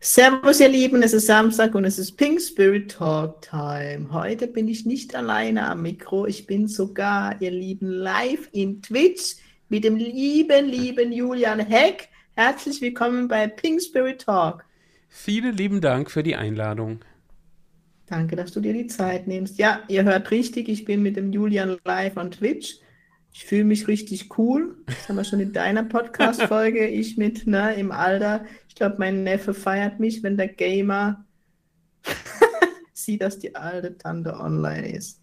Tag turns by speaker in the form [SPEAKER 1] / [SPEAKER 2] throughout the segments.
[SPEAKER 1] Servus, ihr Lieben, es ist Samstag und es ist Pink Spirit Talk Time. Heute bin ich nicht alleine am Mikro, ich bin sogar, ihr Lieben, live in Twitch mit dem lieben, lieben Julian Heck. Herzlich willkommen bei Pink Spirit Talk.
[SPEAKER 2] Vielen lieben Dank für die Einladung.
[SPEAKER 1] Danke, dass du dir die Zeit nimmst. Ja, ihr hört richtig, ich bin mit dem Julian live on Twitch. Ich fühle mich richtig cool. Das haben wir schon in deiner Podcast-Folge. Ich mit, ne, im Alter. Ich glaube, mein Neffe feiert mich, wenn der Gamer sieht, dass die alte Tante online ist.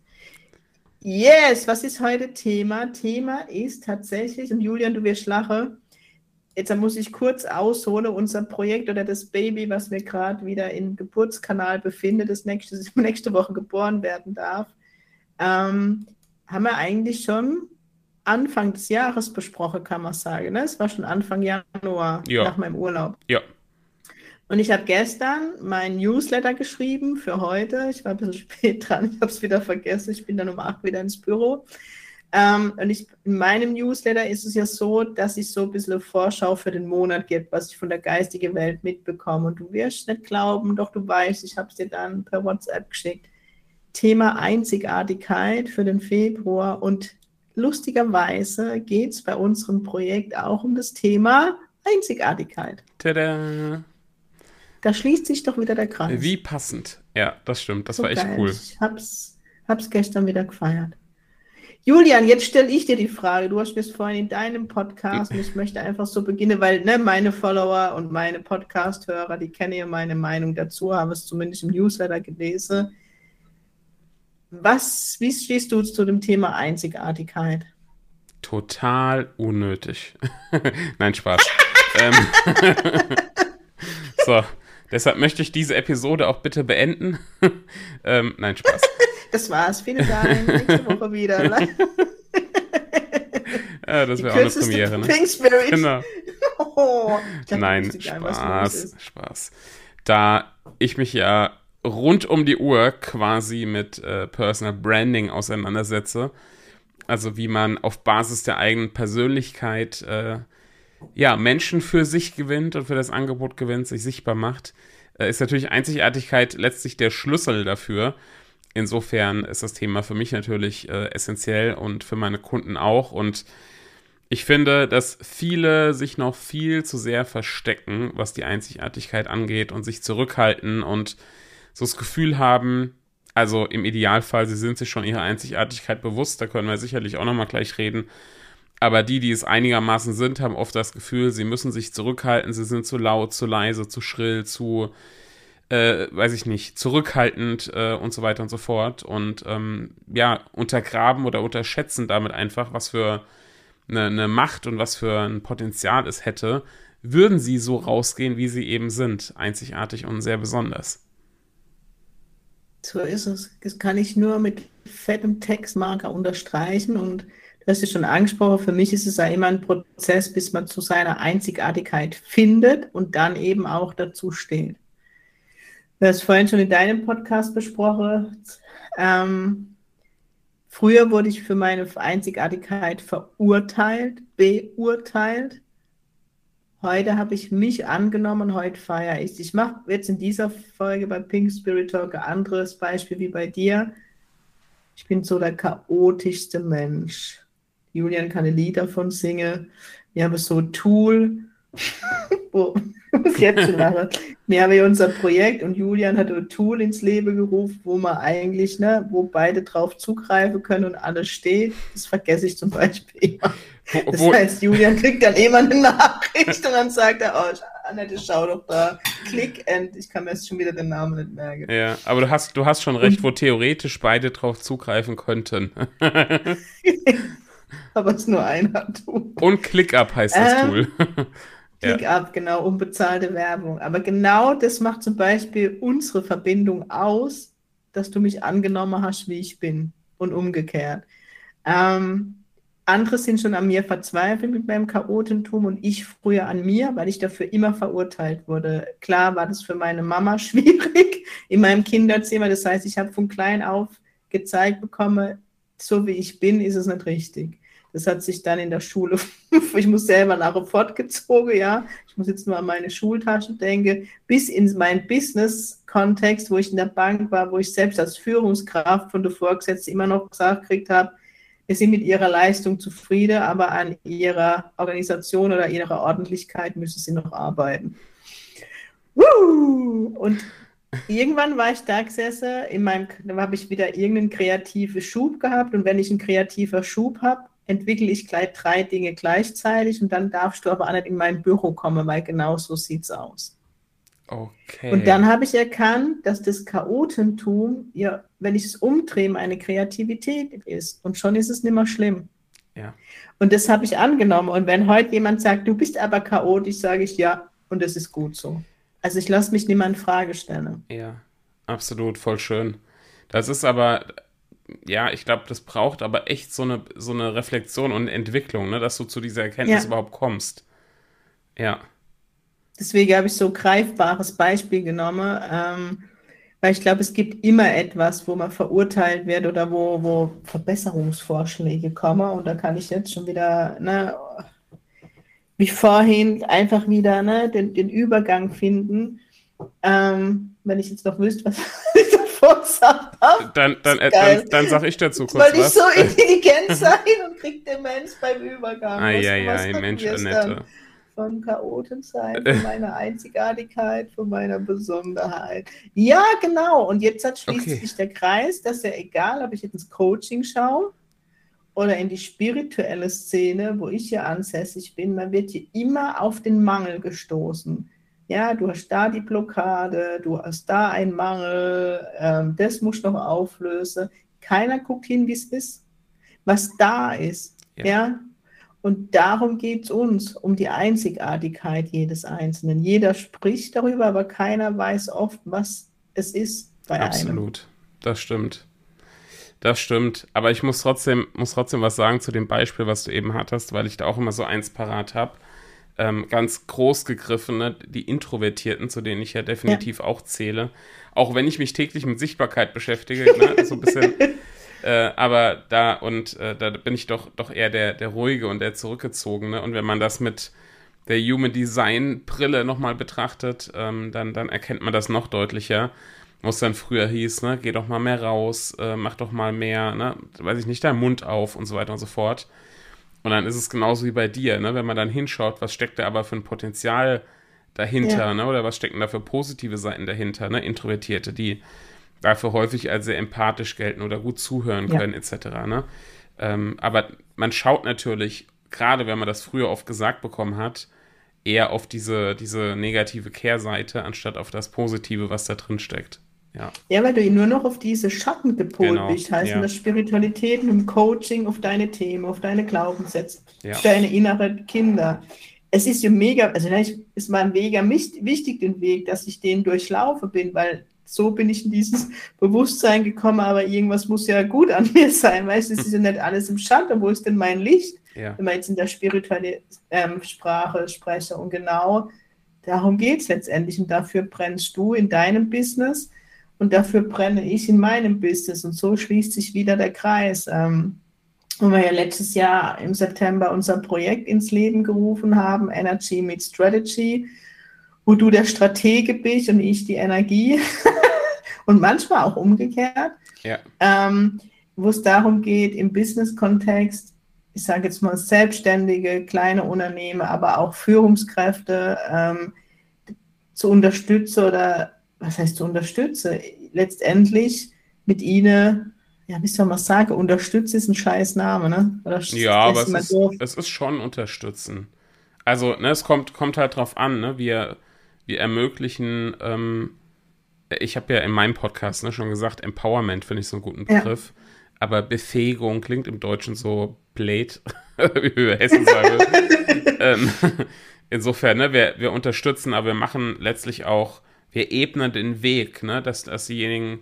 [SPEAKER 1] Yes, was ist heute Thema? Thema ist tatsächlich, und Julian, du wirst lachen, jetzt muss ich kurz ausholen, unser Projekt oder das Baby, was wir gerade wieder im Geburtskanal befindet, das nächste, nächste Woche geboren werden darf, ähm, haben wir eigentlich schon Anfang des Jahres besprochen, kann man sagen. Ne? Es war schon Anfang Januar ja. nach meinem Urlaub.
[SPEAKER 2] Ja.
[SPEAKER 1] Und ich habe gestern mein Newsletter geschrieben für heute. Ich war ein bisschen spät dran, ich habe es wieder vergessen. Ich bin dann um acht wieder ins Büro. Ähm, und ich, in meinem Newsletter ist es ja so, dass ich so ein bisschen Vorschau für den Monat gebe, was ich von der geistigen Welt mitbekomme. Und du wirst nicht glauben, doch du weißt, ich habe es dir dann per WhatsApp geschickt. Thema Einzigartigkeit für den Februar und lustigerweise geht es bei unserem Projekt auch um das Thema Einzigartigkeit.
[SPEAKER 2] Tada!
[SPEAKER 1] Da schließt sich doch wieder der Kreis.
[SPEAKER 2] Wie passend. Ja, das stimmt. Das so war echt geil. cool.
[SPEAKER 1] Ich hab's, hab's gestern wieder gefeiert. Julian, jetzt stelle ich dir die Frage. Du hast mir es vorhin in deinem Podcast und ich möchte einfach so beginnen, weil ne, meine Follower und meine Podcast-Hörer, die kennen ja meine Meinung dazu, haben es zumindest im Newsletter gelesen. Was, wie stehst du zu dem Thema Einzigartigkeit?
[SPEAKER 2] Total unnötig. Nein, Spaß. ähm, so, deshalb möchte ich diese Episode auch bitte beenden. ähm, nein, Spaß.
[SPEAKER 1] Das war's. Vielen Dank. Nächste Woche wieder.
[SPEAKER 2] ja, das wäre auch eine Premiere. Ne? Pink Spirit. Genau. Oh, nein, Spaß. Spaß. Da ich mich ja rund um die Uhr quasi mit äh, Personal Branding auseinandersetze. Also wie man auf Basis der eigenen Persönlichkeit äh, ja, Menschen für sich gewinnt und für das Angebot gewinnt, sich sichtbar macht, äh, ist natürlich Einzigartigkeit letztlich der Schlüssel dafür. Insofern ist das Thema für mich natürlich äh, essentiell und für meine Kunden auch. Und ich finde, dass viele sich noch viel zu sehr verstecken, was die Einzigartigkeit angeht und sich zurückhalten und so das Gefühl haben, also im Idealfall, sie sind sich schon ihrer Einzigartigkeit bewusst, da können wir sicherlich auch nochmal gleich reden. Aber die, die es einigermaßen sind, haben oft das Gefühl, sie müssen sich zurückhalten, sie sind zu laut, zu leise, zu schrill, zu, äh, weiß ich nicht, zurückhaltend äh, und so weiter und so fort. Und ähm, ja, untergraben oder unterschätzen damit einfach, was für eine, eine Macht und was für ein Potenzial es hätte, würden sie so rausgehen, wie sie eben sind. Einzigartig und sehr besonders.
[SPEAKER 1] So ist es. Das kann ich nur mit fettem Textmarker unterstreichen und du hast es schon angesprochen, für mich ist es ja immer ein Prozess, bis man zu seiner Einzigartigkeit findet und dann eben auch dazu steht. Du hast vorhin schon in deinem Podcast besprochen. Ähm, früher wurde ich für meine Einzigartigkeit verurteilt, beurteilt. Heute habe ich mich angenommen, heute feiere ich. Ich mache jetzt in dieser Folge bei Pink Spirit Talk ein anderes Beispiel wie bei dir. Ich bin so der chaotischste Mensch. Julian kann ein Lied davon singen. Wir haben so ein Tool, wo muss jetzt schon. Wir haben ja unser Projekt und Julian hat ein Tool ins Leben gerufen, wo man eigentlich, ne, wo beide drauf zugreifen können und alles steht. Das vergesse ich zum Beispiel immer. Das wo, heißt, Julian kriegt dann immer eine Nachricht und dann sagt er, oh, Annette, schau doch da, klick and ich kann mir jetzt schon wieder den Namen nicht merken.
[SPEAKER 2] Ja, aber du hast, du hast schon recht, wo theoretisch beide drauf zugreifen könnten.
[SPEAKER 1] aber es nur einer tut.
[SPEAKER 2] Und ClickUp heißt das ähm, Tool.
[SPEAKER 1] ClickUp, ja. genau, unbezahlte Werbung. Aber genau das macht zum Beispiel unsere Verbindung aus, dass du mich angenommen hast, wie ich bin. und umgekehrt. Ähm, andere sind schon an mir verzweifelt mit meinem Chaotentum und ich früher an mir, weil ich dafür immer verurteilt wurde. Klar war das für meine Mama schwierig in meinem Kinderzimmer. Das heißt, ich habe von klein auf gezeigt bekommen, so wie ich bin, ist es nicht richtig. Das hat sich dann in der Schule, ich muss selber nachher fortgezogen, ja. Ich muss jetzt nur an meine Schultasche denken, bis in meinen Business-Kontext, wo ich in der Bank war, wo ich selbst als Führungskraft von der Vorgesetzten immer noch gesagt gekriegt habe, wir sind mit ihrer Leistung zufrieden, aber an ihrer Organisation oder ihrer Ordentlichkeit müssen sie noch arbeiten. Woo! Und irgendwann war ich da gesessen, in meinem, habe ich wieder irgendeinen kreativen Schub gehabt und wenn ich einen kreativen Schub habe, entwickle ich gleich drei Dinge gleichzeitig und dann darfst du aber auch nicht in mein Büro kommen, weil genau so sieht es aus. Okay. Und dann habe ich erkannt, dass das Chaotentum, ja, wenn ich es umdrehe, meine Kreativität ist. Und schon ist es nicht mehr schlimm. Ja. Und das habe ich angenommen. Und wenn heute jemand sagt, du bist aber chaotisch, sage ich ja, und das ist gut so. Also ich lasse mich niemand in Frage stellen.
[SPEAKER 2] Ja, absolut, voll schön. Das ist aber, ja, ich glaube, das braucht aber echt so eine, so eine Reflexion und Entwicklung, ne, dass du zu dieser Erkenntnis ja. überhaupt kommst. Ja.
[SPEAKER 1] Deswegen habe ich so ein greifbares Beispiel genommen, ähm, weil ich glaube, es gibt immer etwas, wo man verurteilt wird oder wo, wo Verbesserungsvorschläge kommen. Und da kann ich jetzt schon wieder, ne, wie vorhin, einfach wieder ne, den, den Übergang finden. Ähm, wenn ich jetzt noch wüsste, was ich davor gesagt habe.
[SPEAKER 2] Dann, dann, äh, dann, dann sage ich dazu kurz
[SPEAKER 1] Weil ich so intelligent sein und kriegt Demenz beim Übergang.
[SPEAKER 2] Eieiei, was, was Mensch, Annette
[SPEAKER 1] von Chaoten sein, von meiner Einzigartigkeit, von meiner Besonderheit. Ja, genau. Und jetzt hat schließt okay. sich der Kreis, dass ja egal, ob ich jetzt ins Coaching schaue oder in die spirituelle Szene, wo ich hier ansässig bin, man wird hier immer auf den Mangel gestoßen. Ja, du hast da die Blockade, du hast da einen Mangel, ähm, das musst du noch auflösen. Keiner guckt hin, wie es ist, was da ist. Ja. ja? Und darum geht es uns, um die Einzigartigkeit jedes Einzelnen. Jeder spricht darüber, aber keiner weiß oft, was es ist
[SPEAKER 2] bei Absolut. einem. Absolut, das stimmt. Das stimmt. Aber ich muss trotzdem, muss trotzdem was sagen zu dem Beispiel, was du eben hattest, weil ich da auch immer so eins parat habe. Ähm, ganz groß gegriffen, ne? die Introvertierten, zu denen ich ja definitiv ja. auch zähle. Auch wenn ich mich täglich mit Sichtbarkeit beschäftige, ne? so ein bisschen Äh, aber da und äh, da bin ich doch, doch eher der, der ruhige und der zurückgezogene. Und wenn man das mit der Human Design Brille nochmal betrachtet, ähm, dann, dann erkennt man das noch deutlicher. Was dann früher hieß, ne, geh doch mal mehr raus, äh, mach doch mal mehr, ne, weiß ich nicht, deinen Mund auf und so weiter und so fort. Und dann ist es genauso wie bei dir, ne, wenn man dann hinschaut, was steckt da aber für ein Potenzial dahinter, ja. ne, oder was stecken da für positive Seiten dahinter, ne, Introvertierte, die dafür häufig als sehr empathisch gelten oder gut zuhören können, ja. etc. Ne? Ähm, aber man schaut natürlich, gerade wenn man das früher oft gesagt bekommen hat, eher auf diese, diese negative Kehrseite, anstatt auf das Positive, was da drin steckt. Ja.
[SPEAKER 1] ja, weil du nur noch auf diese Schatten gepolt genau. bist, heißt ja. der Spiritualität und im Coaching auf deine Themen, auf deine Glaubenssätze, ja. deine inneren Kinder. Es ist ja mega, also ist mal mega wichtig, den Weg, dass ich den durchlaufe bin, weil so bin ich in dieses Bewusstsein gekommen, aber irgendwas muss ja gut an mir sein, weißt du, es ist ja nicht alles im Schatten, wo ist denn mein Licht, ja. wenn man jetzt in der spirituellen ähm, Sprache spreche und genau darum geht es letztendlich und dafür brennst du in deinem Business und dafür brenne ich in meinem Business und so schließt sich wieder der Kreis. Ähm, wo wir ja letztes Jahr im September unser Projekt ins Leben gerufen haben, Energy meets Strategy, wo du der Stratege bist und ich die Energie und manchmal auch umgekehrt, ja. ähm, wo es darum geht, im Business-Kontext, ich sage jetzt mal Selbstständige, kleine Unternehmen, aber auch Führungskräfte ähm, zu unterstützen oder was heißt zu unterstützen? Letztendlich mit ihnen, ja, wie soll man sagen, unterstützen ist ein scheiß Name, ne?
[SPEAKER 2] Oder ja, aber es ist, es ist, schon unterstützen. Also, ne, es kommt, kommt halt drauf an, ne? Wir, wir ermöglichen, ähm, ich habe ja in meinem Podcast ne, schon gesagt, Empowerment finde ich so einen guten Begriff. Ja. Aber Befähigung klingt im Deutschen so blöd, wie wir Hessen sagen. ähm, insofern, ne, wir, wir unterstützen, aber wir machen letztlich auch, wir ebnen den Weg, ne, dass, dass diejenigen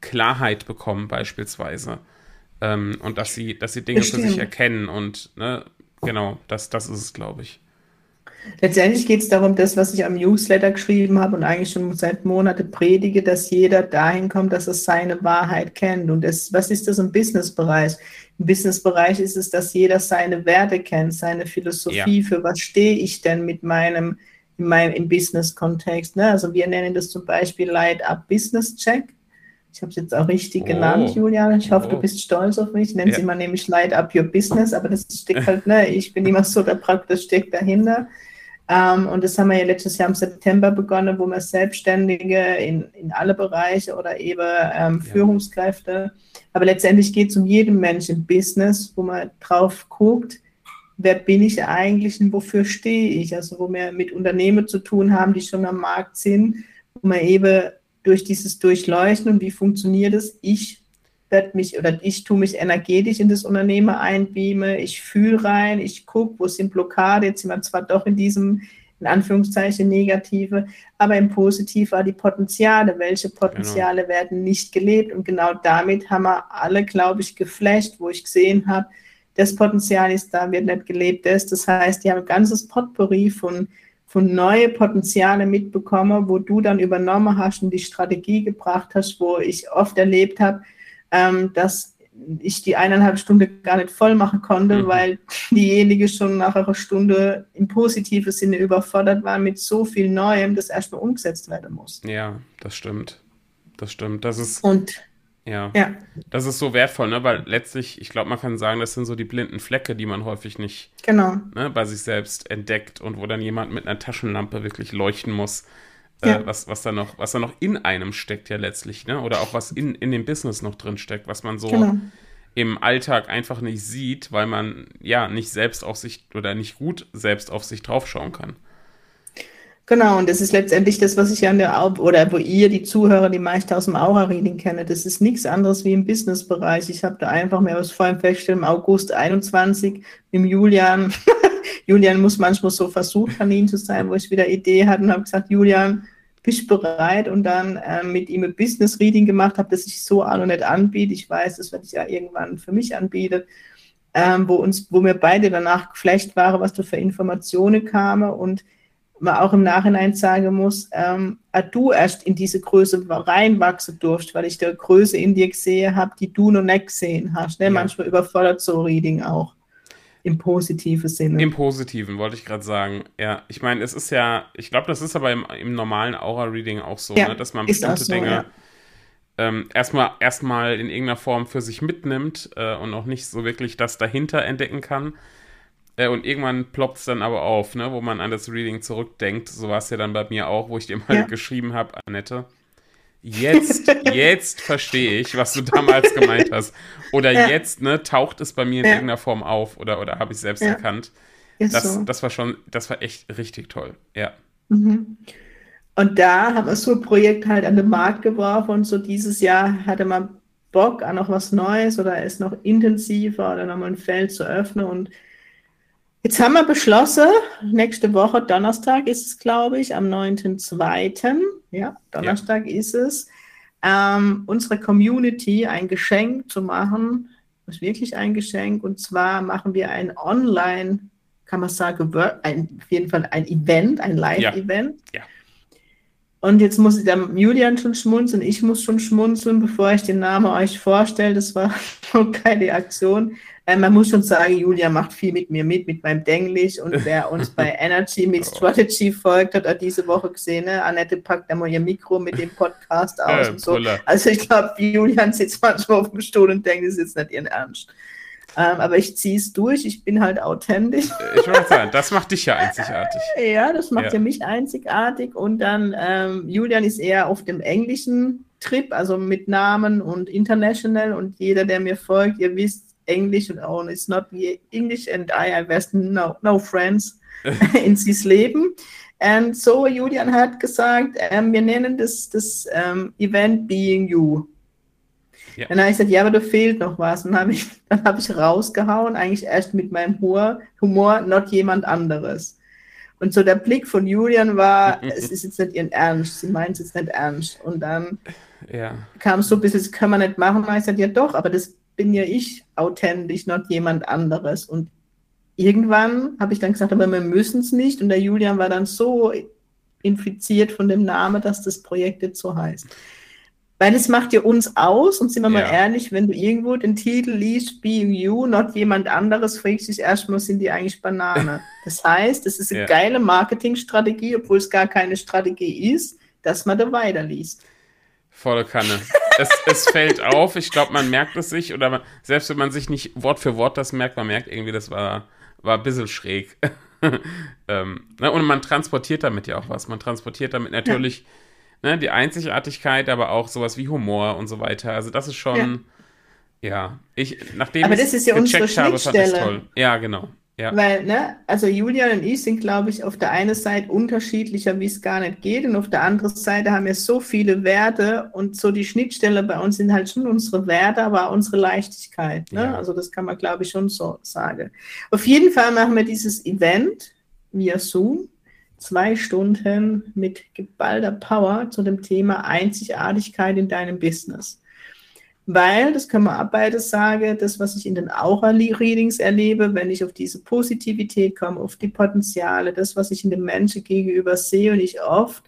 [SPEAKER 2] Klarheit bekommen, beispielsweise. Ähm, und dass sie, dass sie Dinge Bestimmt. für sich erkennen und ne, genau, das, das ist es, glaube ich.
[SPEAKER 1] Letztendlich geht es darum, das, was ich am Newsletter geschrieben habe und eigentlich schon seit Monaten predige, dass jeder dahin kommt, dass er seine Wahrheit kennt. Und das, was ist das im Businessbereich? Im Businessbereich ist es, dass jeder seine Werte kennt, seine Philosophie, ja. für was stehe ich denn mit meinem, in meinem im Business-Kontext. Ne? Also wir nennen das zum Beispiel Light Up Business Check. Ich habe es jetzt auch richtig oh. genannt, Julian. Ich hoffe, oh. du bist stolz auf mich. Ich nenne es immer nämlich Light Up Your Business, aber das steckt halt, ne, ich bin immer so der Praktisch steckt dahinter. Ähm, und das haben wir ja letztes Jahr im September begonnen, wo wir Selbstständige in, in alle Bereiche oder eben ähm, ja. Führungskräfte. Aber letztendlich geht es um jeden Menschen im Business, wo man drauf guckt, wer bin ich eigentlich und wofür stehe ich? Also wo wir mit Unternehmen zu tun haben, die schon am Markt sind, wo man eben durch dieses Durchleuchten und wie funktioniert es, ich werde mich oder ich tue mich energetisch in das Unternehmen einbeame, ich fühle rein, ich gucke, wo sind Blockade, jetzt sind wir zwar doch in diesem, in Anführungszeichen, negative, aber im Positiv war die Potenziale, welche Potenziale genau. werden nicht gelebt und genau damit haben wir alle, glaube ich, geflasht, wo ich gesehen habe, das Potenzial ist da, wird nicht gelebt ist. Das heißt, die haben ein ganzes Potpourri von von neue Potenziale mitbekommen, wo du dann übernommen hast und die Strategie gebracht hast, wo ich oft erlebt habe, ähm, dass ich die eineinhalb Stunden gar nicht voll machen konnte, mhm. weil diejenige schon nach einer Stunde im positiven Sinne überfordert war mit so viel Neuem, das erstmal umgesetzt werden muss.
[SPEAKER 2] Ja, das stimmt. Das stimmt. Das ist.
[SPEAKER 1] Und
[SPEAKER 2] ja. ja. Das ist so wertvoll, ne? Weil letztlich, ich glaube, man kann sagen, das sind so die blinden Flecke, die man häufig nicht
[SPEAKER 1] genau.
[SPEAKER 2] ne, bei sich selbst entdeckt und wo dann jemand mit einer Taschenlampe wirklich leuchten muss, äh, ja. was, was da noch, was da noch in einem steckt, ja letztlich, ne? Oder auch was in, in dem Business noch drin steckt, was man so genau. im Alltag einfach nicht sieht, weil man ja nicht selbst auf sich oder nicht gut selbst auf sich draufschauen kann.
[SPEAKER 1] Genau, und das ist letztendlich das, was ich an der, oder wo ihr, die Zuhörer, die meiste aus dem Aura-Reading kennt. Das ist nichts anderes wie im Business-Bereich. Ich habe da einfach mir aus vorhin festgestellt, im August 21, im Julian, Julian muss manchmal so Versuchkanin zu sein, wo ich wieder Idee hatte und habe gesagt, Julian, bist bereit? Und dann äh, mit ihm ein Business-Reading gemacht habe, das ich so auch noch nicht anbiete. Ich weiß, das werde ich ja irgendwann für mich anbieten. Ähm, wo uns, wo wir beide danach geflecht waren, was da für Informationen kamen und man auch im Nachhinein sagen muss, ähm, du erst in diese Größe reinwachsen durfst, weil ich der Größe in dir gesehen habe, die du noch nicht gesehen hast. Ne? Ja. Manchmal überfordert so Reading auch. Im positiven Sinne.
[SPEAKER 2] Im positiven, wollte ich gerade sagen. Ja, ich meine, es ist ja, ich glaube, das ist aber im, im normalen Aura-Reading auch so, ja, ne? dass man bestimmte so, Dinge ja. ähm, erstmal erstmal in irgendeiner Form für sich mitnimmt äh, und auch nicht so wirklich das dahinter entdecken kann. Äh, und irgendwann ploppt es dann aber auf, ne, wo man an das Reading zurückdenkt. So war es ja dann bei mir auch, wo ich dir mal ja. geschrieben habe, Annette. Jetzt, jetzt verstehe ich, was du damals gemeint hast. Oder ja. jetzt, ne, taucht es bei mir in ja. irgendeiner Form auf oder, oder habe ich selbst erkannt. Das, so. das war schon, das war echt richtig toll, ja.
[SPEAKER 1] Mhm. Und da haben wir so ein Projekt halt an den Markt geworfen und so dieses Jahr hatte man Bock an noch was Neues oder es noch intensiver oder nochmal ein Feld zu öffnen und Jetzt haben wir beschlossen, nächste Woche, Donnerstag ist es, glaube ich, am 9.2. Ja, Donnerstag ja. ist es, ähm, unsere Community ein Geschenk zu machen. Das ist wirklich ein Geschenk. Und zwar machen wir ein Online, kann man sagen, ein, auf jeden Fall ein Event, ein Live-Event.
[SPEAKER 2] Ja. ja.
[SPEAKER 1] Und jetzt muss der Julian schon schmunzeln, ich muss schon schmunzeln, bevor ich den Namen euch vorstelle. Das war noch keine Aktion. Äh, man muss schon sagen, Julia macht viel mit mir mit, mit meinem Denglisch. Und wer uns bei Energy mit. Strategy folgt, hat er diese Woche gesehen. Ne? Annette packt einmal ihr Mikro mit dem Podcast aus äh, und so. Also ich glaube, Julian sitzt manchmal auf dem Stuhl und denkt, das ist jetzt nicht ihren Ernst. Ähm, aber ich ziehe es durch, ich bin halt authentisch.
[SPEAKER 2] Ich wollte sagen, das macht dich ja einzigartig.
[SPEAKER 1] ja, das macht ja, ja mich einzigartig. Und dann, ähm, Julian ist eher auf dem englischen Trip, also mit Namen und international. Und jeder, der mir folgt, ihr wisst, Englisch und oh, it's not English and I have no, no friends in sis Leben. Und so, Julian hat gesagt, ähm, wir nennen das, das ähm, Event Being You. Ja. Dann habe ich gesagt, ja, aber da fehlt noch was. Und dann habe ich, hab ich rausgehauen, eigentlich erst mit meinem Humor, Humor, not jemand anderes. Und so der Blick von Julian war, es ist jetzt nicht ihren Ernst, sie meint es jetzt nicht ernst. Und dann
[SPEAKER 2] ja.
[SPEAKER 1] kam so ein bisschen, das kann man nicht machen. Und ich sagte, ja doch, aber das bin ja ich authentisch, not jemand anderes. Und irgendwann habe ich dann gesagt, aber wir müssen es nicht. Und der Julian war dann so infiziert von dem Namen, dass das Projekt jetzt so heißt. Weil es macht ja uns aus, und sind wir ja. mal ehrlich, wenn du irgendwo den Titel liest, Being You, not jemand anderes, fragst du dich erstmal, sind die eigentlich Banane? Das heißt, es ist eine ja. geile Marketingstrategie, obwohl es gar keine Strategie ist, dass man da weiterliest.
[SPEAKER 2] Volle Kanne. es, es fällt auf, ich glaube, man merkt es sich, oder man, selbst wenn man sich nicht Wort für Wort das merkt, man merkt irgendwie, das war, war ein bisschen schräg. ähm, ne? Und man transportiert damit ja auch was. Man transportiert damit natürlich ja. Ne, die Einzigartigkeit, aber auch sowas wie Humor und so weiter. Also das ist schon, ja, ja ich, nachdem
[SPEAKER 1] aber das ist ja unsere.
[SPEAKER 2] Habe, toll. Ja, genau. Ja.
[SPEAKER 1] Weil, ne, also Julian und ich sind, glaube ich, auf der einen Seite unterschiedlicher, wie es gar nicht geht, und auf der anderen Seite haben wir so viele Werte und so die Schnittstelle bei uns sind halt schon unsere Werte, aber auch unsere Leichtigkeit. Ne? Ja. Also das kann man, glaube ich, schon so sagen. Auf jeden Fall machen wir dieses Event via Zoom, zwei Stunden mit geballter Power zu dem Thema Einzigartigkeit in deinem Business. Weil, das können wir auch beide sagen, das, was ich in den Aura-Readings erlebe, wenn ich auf diese Positivität komme, auf die Potenziale, das, was ich in den Menschen gegenüber sehe und ich oft,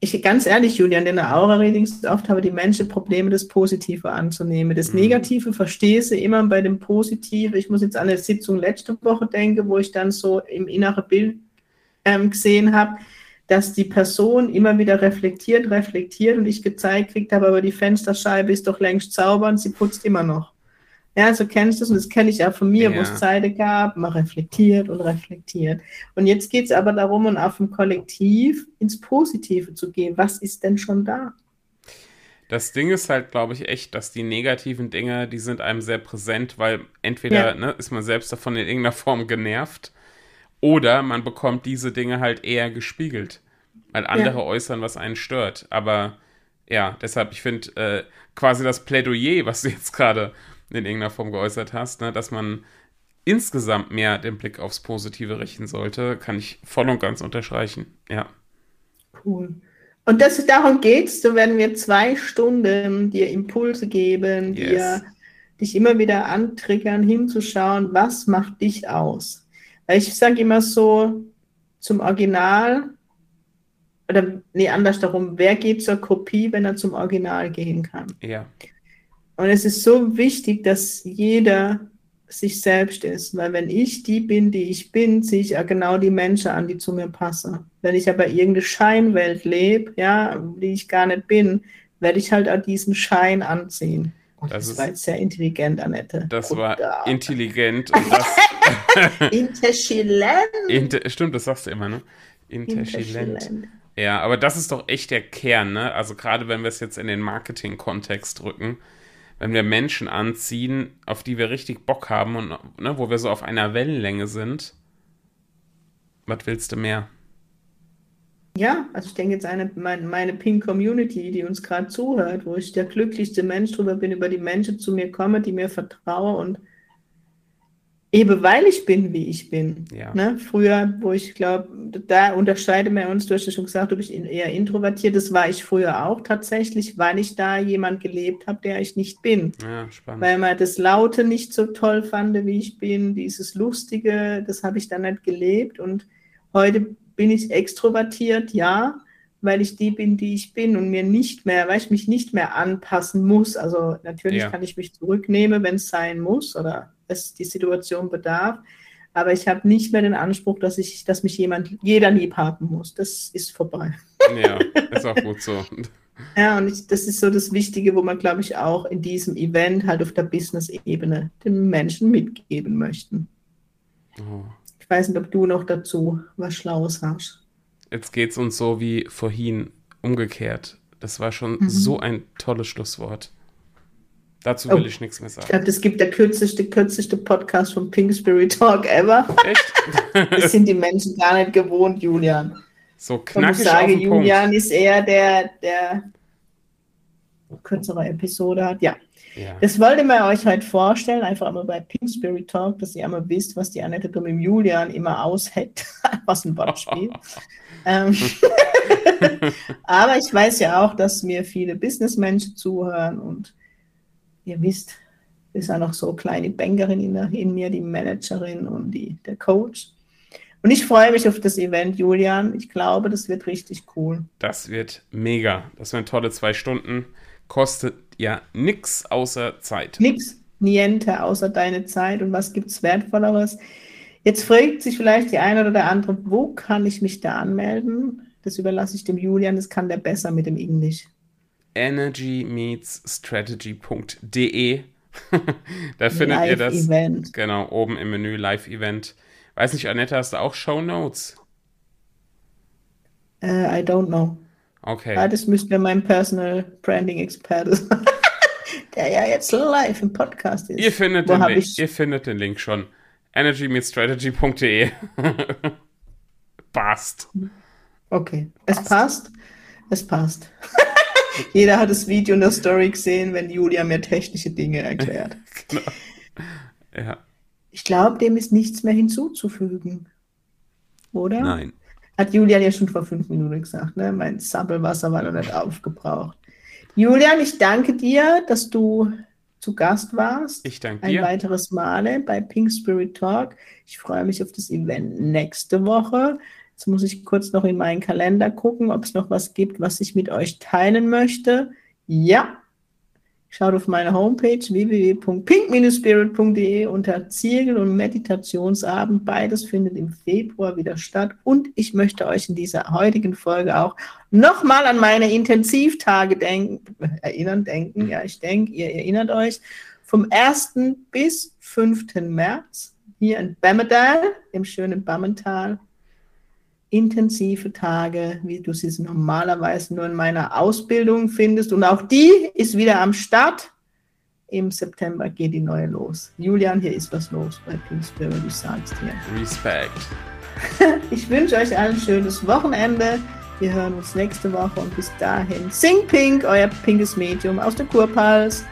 [SPEAKER 1] ich ganz ehrlich, Julian, in den Aura-Readings oft habe die Menschen Probleme, das Positive anzunehmen. Das mhm. Negative verstehe sie immer bei dem Positiven. Ich muss jetzt an eine Sitzung letzte Woche denken, wo ich dann so im inneren Bild ähm, gesehen habe, dass die Person immer wieder reflektiert, reflektiert und ich gezeigt kriegt habe, aber die Fensterscheibe ist doch längst sauber und sie putzt immer noch. Ja, so kennst du es und das kenne ich auch von mir, ja. wo es Zeiten gab, man reflektiert und reflektiert. Und jetzt geht es aber darum, und auf dem Kollektiv ins Positive zu gehen. Was ist denn schon da?
[SPEAKER 2] Das Ding ist halt, glaube ich, echt, dass die negativen Dinge, die sind einem sehr präsent, weil entweder ja. ne, ist man selbst davon in irgendeiner Form genervt oder man bekommt diese Dinge halt eher gespiegelt, weil andere ja. äußern, was einen stört. Aber ja, deshalb, ich finde äh, quasi das Plädoyer, was du jetzt gerade in irgendeiner Form geäußert hast, ne, dass man insgesamt mehr den Blick aufs Positive richten sollte, kann ich voll und ganz unterstreichen. Ja.
[SPEAKER 1] Cool. Und das, darum geht es, so werden wir zwei Stunden dir Impulse geben, yes. dir dich immer wieder antriggern, hinzuschauen, was macht dich aus. Ich sage immer so zum Original, oder nee, anders darum, wer geht zur Kopie, wenn er zum Original gehen kann?
[SPEAKER 2] Ja.
[SPEAKER 1] Und es ist so wichtig, dass jeder sich selbst ist, weil wenn ich die bin, die ich bin, ziehe ich ja genau die Menschen an, die zu mir passen. Wenn ich aber irgendeine Scheinwelt lebe, ja, die ich gar nicht bin, werde ich halt auch diesen Schein anziehen. Das, das war jetzt sehr intelligent, Annette.
[SPEAKER 2] Das Bruder. war intelligent und das.
[SPEAKER 1] Interschilent.
[SPEAKER 2] Inter, stimmt, das sagst du immer, ne? Interschilent. Ja, aber das ist doch echt der Kern, ne? Also gerade wenn wir es jetzt in den Marketing-Kontext drücken, wenn wir Menschen anziehen, auf die wir richtig Bock haben und ne, wo wir so auf einer Wellenlänge sind, was willst du mehr?
[SPEAKER 1] Ja, also ich denke jetzt eine, meine, meine Pink Community, die uns gerade zuhört, wo ich der glücklichste Mensch drüber bin, über die Menschen zu mir komme, die mir vertraue und eben weil ich bin, wie ich bin. Ja. Ne? Früher, wo ich glaube, da unterscheiden wir uns, du hast ja schon gesagt, du bist eher introvertiert, das war ich früher auch tatsächlich, weil ich da jemand gelebt habe, der ich nicht bin.
[SPEAKER 2] Ja.
[SPEAKER 1] Weil man das Laute nicht so toll fand, wie ich bin, dieses Lustige, das habe ich dann nicht gelebt und heute bin ich extrovertiert, ja, weil ich die bin, die ich bin und mir nicht mehr, weil ich mich nicht mehr anpassen muss. Also natürlich ja. kann ich mich zurücknehmen, wenn es sein muss oder es die Situation bedarf. Aber ich habe nicht mehr den Anspruch, dass ich, dass mich jemand, jeder lieb haben muss. Das ist vorbei.
[SPEAKER 2] Ja, ist auch gut so.
[SPEAKER 1] ja, und ich, das ist so das Wichtige, wo man, glaube ich, auch in diesem Event halt auf der Business-Ebene den Menschen mitgeben möchten. Oh, ich weiß nicht, ob du noch dazu was Schlaues hast.
[SPEAKER 2] Jetzt geht es uns so wie vorhin umgekehrt. Das war schon mhm. so ein tolles Schlusswort. Dazu will oh. ich nichts mehr sagen.
[SPEAKER 1] Ich glaube, das gibt der kürzeste, kürzeste Podcast von Pink Spirit Talk ever. Echt? das sind die Menschen gar nicht gewohnt, Julian.
[SPEAKER 2] So knackig Und
[SPEAKER 1] ich sage, Julian Punkt. ist eher der, der kürzere Episode hat. Ja, ja. Das wollte man euch heute vorstellen, einfach mal bei Pink Spirit Talk, dass ihr einmal wisst, was die Annette mit dem Julian immer aushält. was ein Wortspiel. ähm, Aber ich weiß ja auch, dass mir viele Businessmenschen zuhören und ihr wisst, ist ja noch so eine kleine Bankerin in, in mir, die Managerin und die, der Coach. Und ich freue mich auf das Event, Julian. Ich glaube, das wird richtig cool.
[SPEAKER 2] Das wird mega. Das werden tolle zwei Stunden. Kostet ja nichts außer Zeit.
[SPEAKER 1] Nix, niente außer deine Zeit. Und was gibt es Wertvolleres? Jetzt fragt sich vielleicht die eine oder der andere, wo kann ich mich da anmelden? Das überlasse ich dem Julian, das kann der besser mit dem Englisch.
[SPEAKER 2] energymeetsstrategy.de Da findet Live ihr das. Event. Genau, oben im Menü Live Event. Weiß nicht, Annette, hast du auch Show Notes?
[SPEAKER 1] Uh, I don't know.
[SPEAKER 2] Okay.
[SPEAKER 1] Ja, das müsste mir mein Personal Branding Experte sagen. der ja jetzt live im Podcast ist.
[SPEAKER 2] Ihr findet, den Link, ihr findet den Link schon energymeetstrategy.de. passt.
[SPEAKER 1] Okay, es passt. passt. Es passt. Jeder hat das Video in der Story gesehen, wenn Julia mir technische Dinge erklärt. genau. Ja. Ich glaube, dem ist nichts mehr hinzuzufügen. Oder?
[SPEAKER 2] Nein.
[SPEAKER 1] Hat Julian ja schon vor fünf Minuten gesagt, ne? Mein Sabbelwasser war noch nicht aufgebraucht. Julian, ich danke dir, dass du zu Gast warst.
[SPEAKER 2] Ich danke
[SPEAKER 1] dir. Ein weiteres Male bei Pink Spirit Talk. Ich freue mich auf das Event nächste Woche. Jetzt muss ich kurz noch in meinen Kalender gucken, ob es noch was gibt, was ich mit euch teilen möchte. Ja, schaut auf meine Homepage www.pink-spirit.de unter Ziegel und Meditationsabend. Beides findet im Februar wieder statt. Und ich möchte euch in dieser heutigen Folge auch nochmal an meine Intensivtage denken, erinnern, denken. Ja, ich denke, ihr erinnert euch. Vom 1. bis 5. März hier in Bemmedal, im schönen Bammental. Intensive Tage, wie du sie normalerweise nur in meiner Ausbildung findest. Und auch die ist wieder am Start. Im September geht die neue los. Julian, hier ist was los bei Pink Spirit, ich sag's dir.
[SPEAKER 2] Respekt.
[SPEAKER 1] Ich wünsche euch allen ein schönes Wochenende. Wir hören uns nächste Woche und bis dahin. Sing Pink, euer pinkes Medium aus der Kurpals.